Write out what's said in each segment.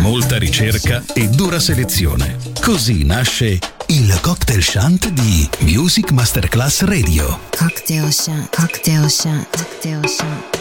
Molta ricerca e dura selezione. Così nasce il cocktail shant di Music Masterclass Radio. Cocktail shant, cocktail shant, cocktail shant.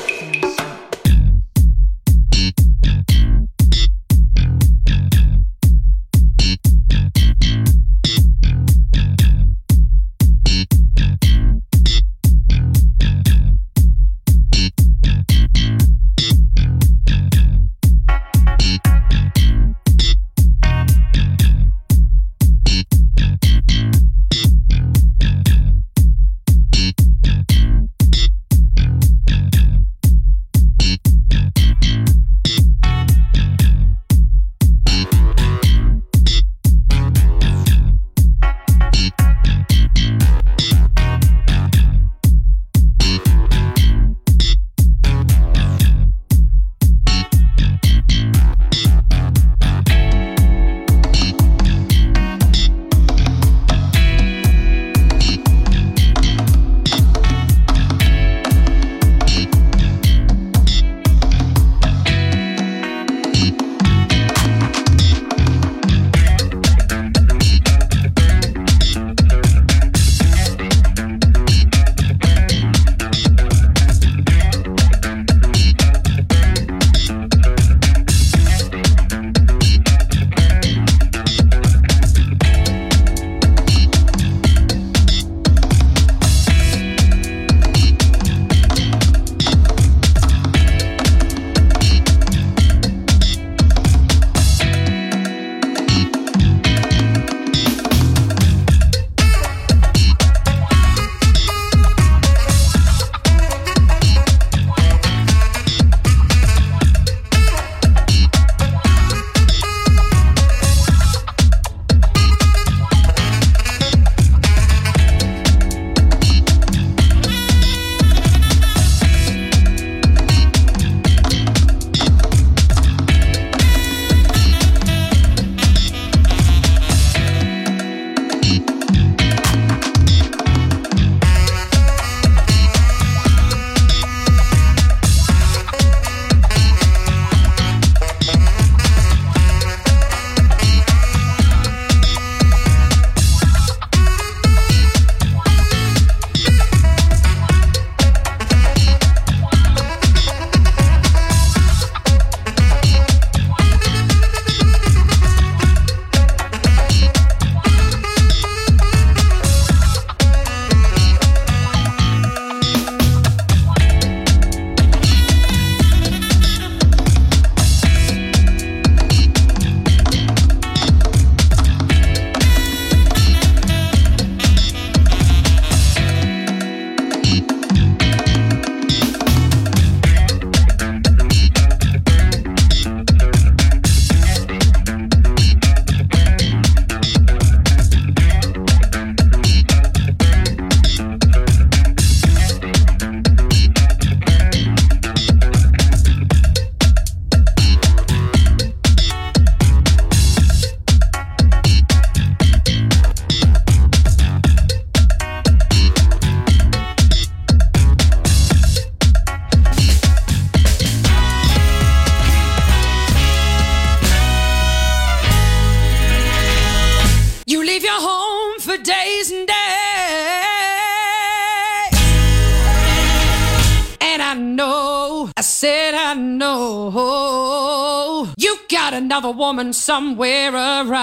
Somewhere around.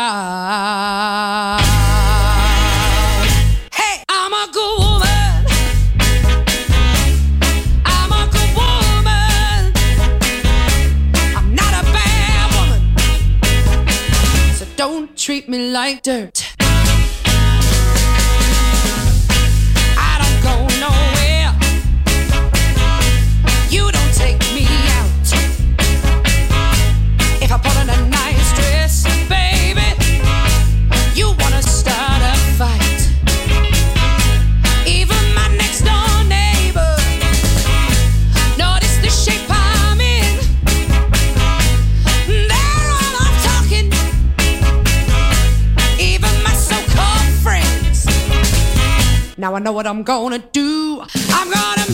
Hey, I'm a good woman. I'm a good woman. I'm not a bad woman. So don't treat me like dirt. Now I know what I'm gonna do. I'm gonna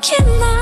killer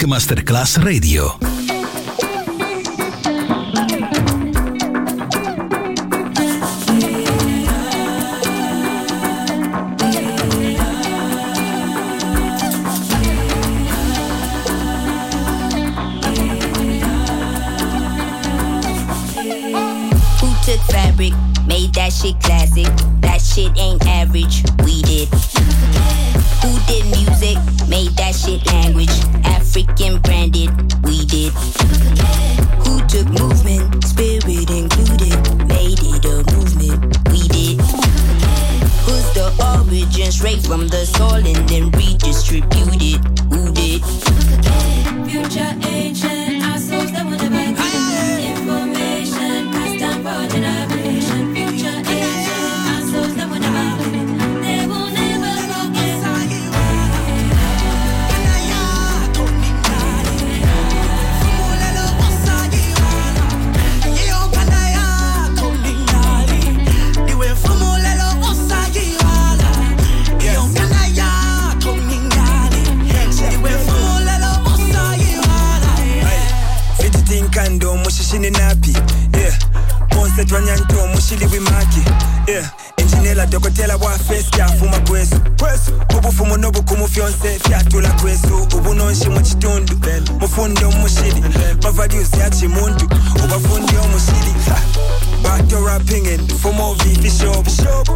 Music Masterclass Radio. Who took fabric, made that shit classic? That shit ain't average, we did. Who did music, made that shit language? African branded, we did. Who took movement, spirit included, made it a movement, we did. Who's the origin, straight from the soil and then redistributed? Who did? Future ancient twanyanto mushili wimaki. Yeah enjinela dokotela bwa fesi afuma kwesu ubufumu n'obukumu fyonse fyatula kwesu ubu nonshi mu kitundu mufundi omushili. Bavalues ya kimuntu ubafundi omushili. Ha! bato rapping and fumo vivi shop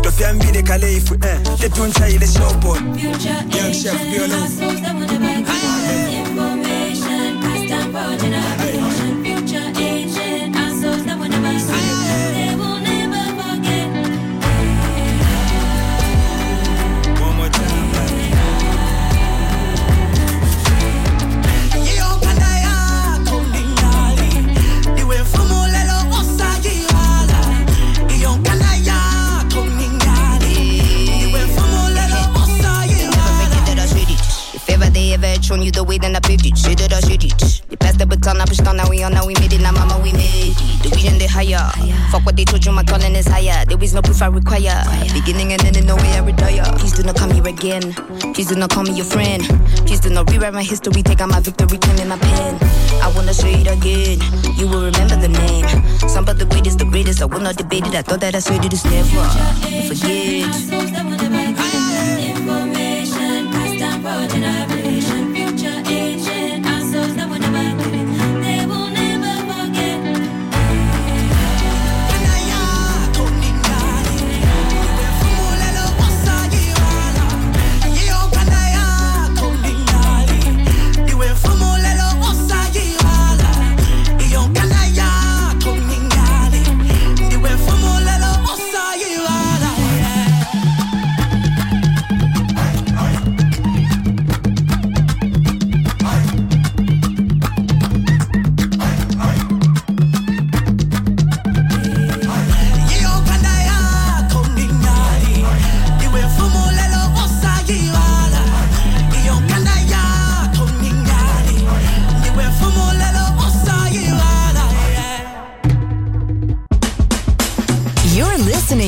tofyambile kaleifu eh tetunchayile shopon Future Young chef ancient Biolo. assholes that wanna back information. Passed down proof I require. Beginning and ending, no way I retire. Please do not call me again. Please do not call me your friend. Please do not rewrite my history. Take out my victory, pen in my pen. I wanna say it again. You will remember the name. Some of the greatest, the greatest. I will not debate it. I thought that I said it is never. Forget. Assholes that wanna back information passed down for generation.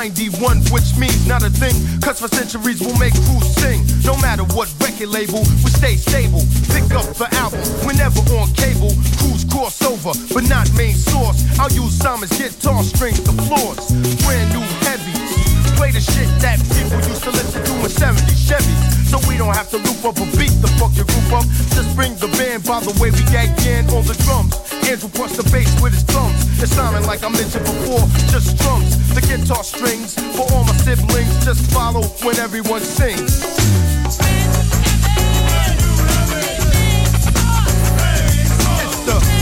91, which means not a thing. Cause for centuries we'll make crews sing. No matter what record label, we stay stable. Pick up the album whenever on cable. Crews cross over, but not main source. I'll use Simon's guitar strings, the floors. Brand new heavies. Play the shit that people used to listen to in 70 Chevys. So we don't have to loop up a beat the fuck your group up. Just bring the band by the way we gag in on the drums. Andrew punched the bass with his. It's sounding like I mentioned before, just drums. The guitar strings for all my siblings. Just follow when everyone sings. It's the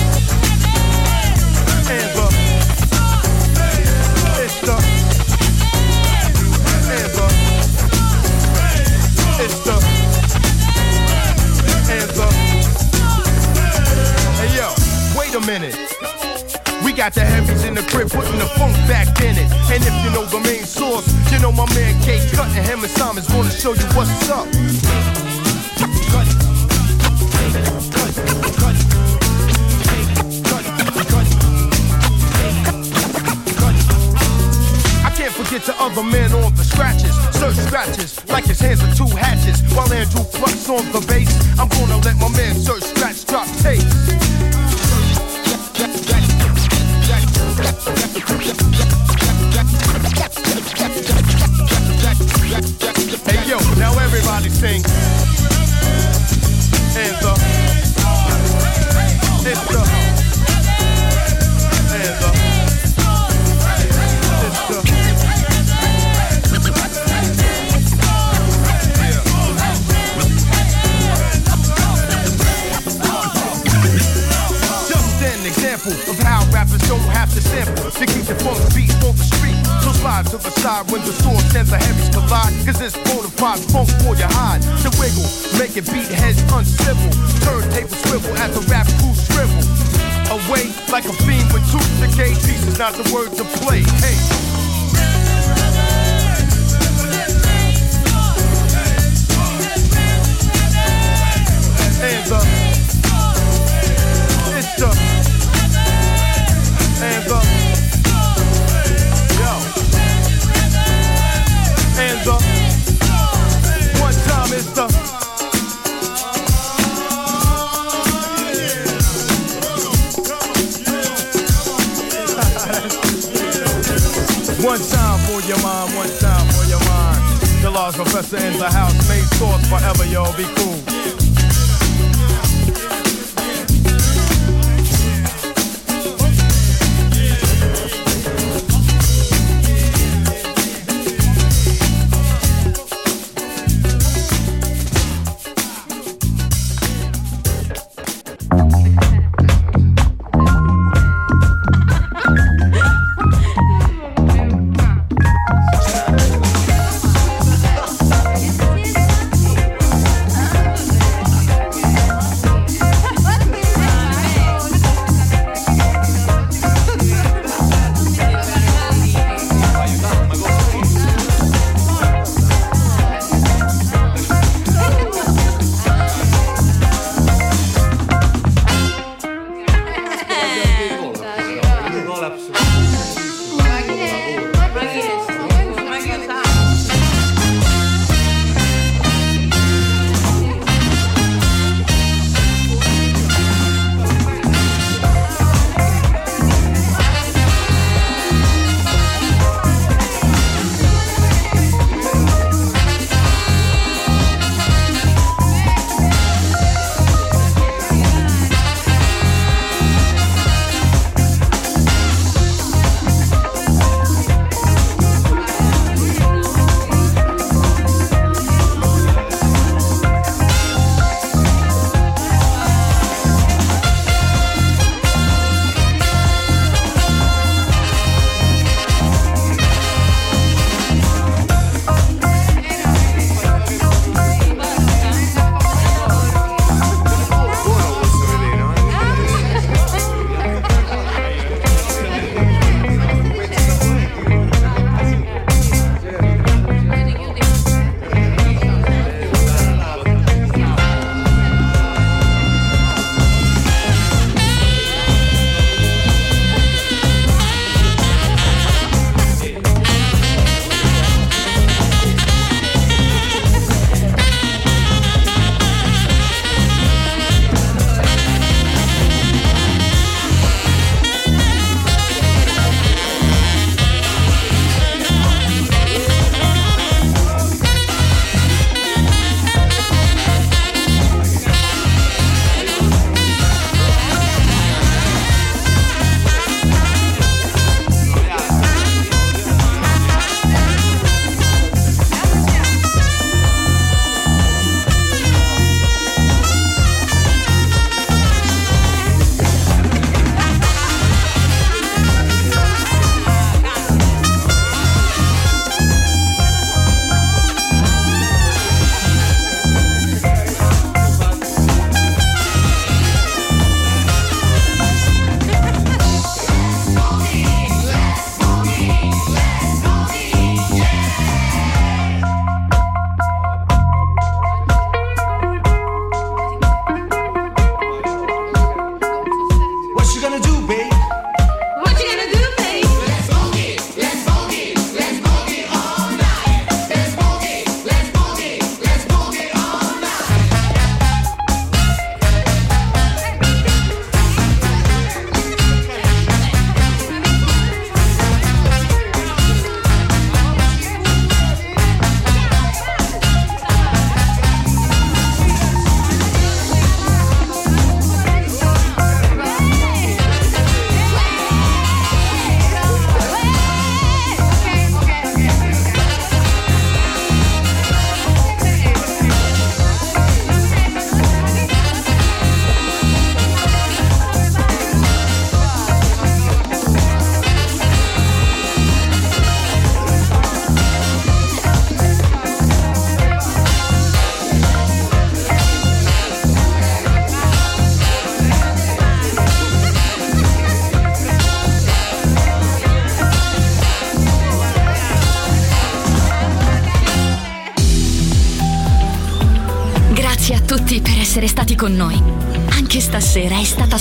got the heavies in the crib, putting the funk back in it. And if you know the main source, you know my man K Cut and him and Simon's gonna show you what's up. I can't forget the other men on the scratches. Search scratches like his hands are two hatches. While Andrew plucks on the bass, I'm gonna let my man Sir Scratch drop tape. Hey yo, now everybody sing. Hands up. It's the. Rappers don't have to sample to keep the funk beat on the street. So slide to the side when the source and the heavies collide. Cause it's bona fide funk for your hide. To wiggle, make it beat heads uncivil. Turntable swivel as the rap crew shrivel. Away like a fiend with two decay pieces, not the word to play. Hey. Hands up. Hands up. Yo. Hands up. One time it's the One time for your mind, one time for your mind. The Large Professor in the house, main source forever, yo. Be cool.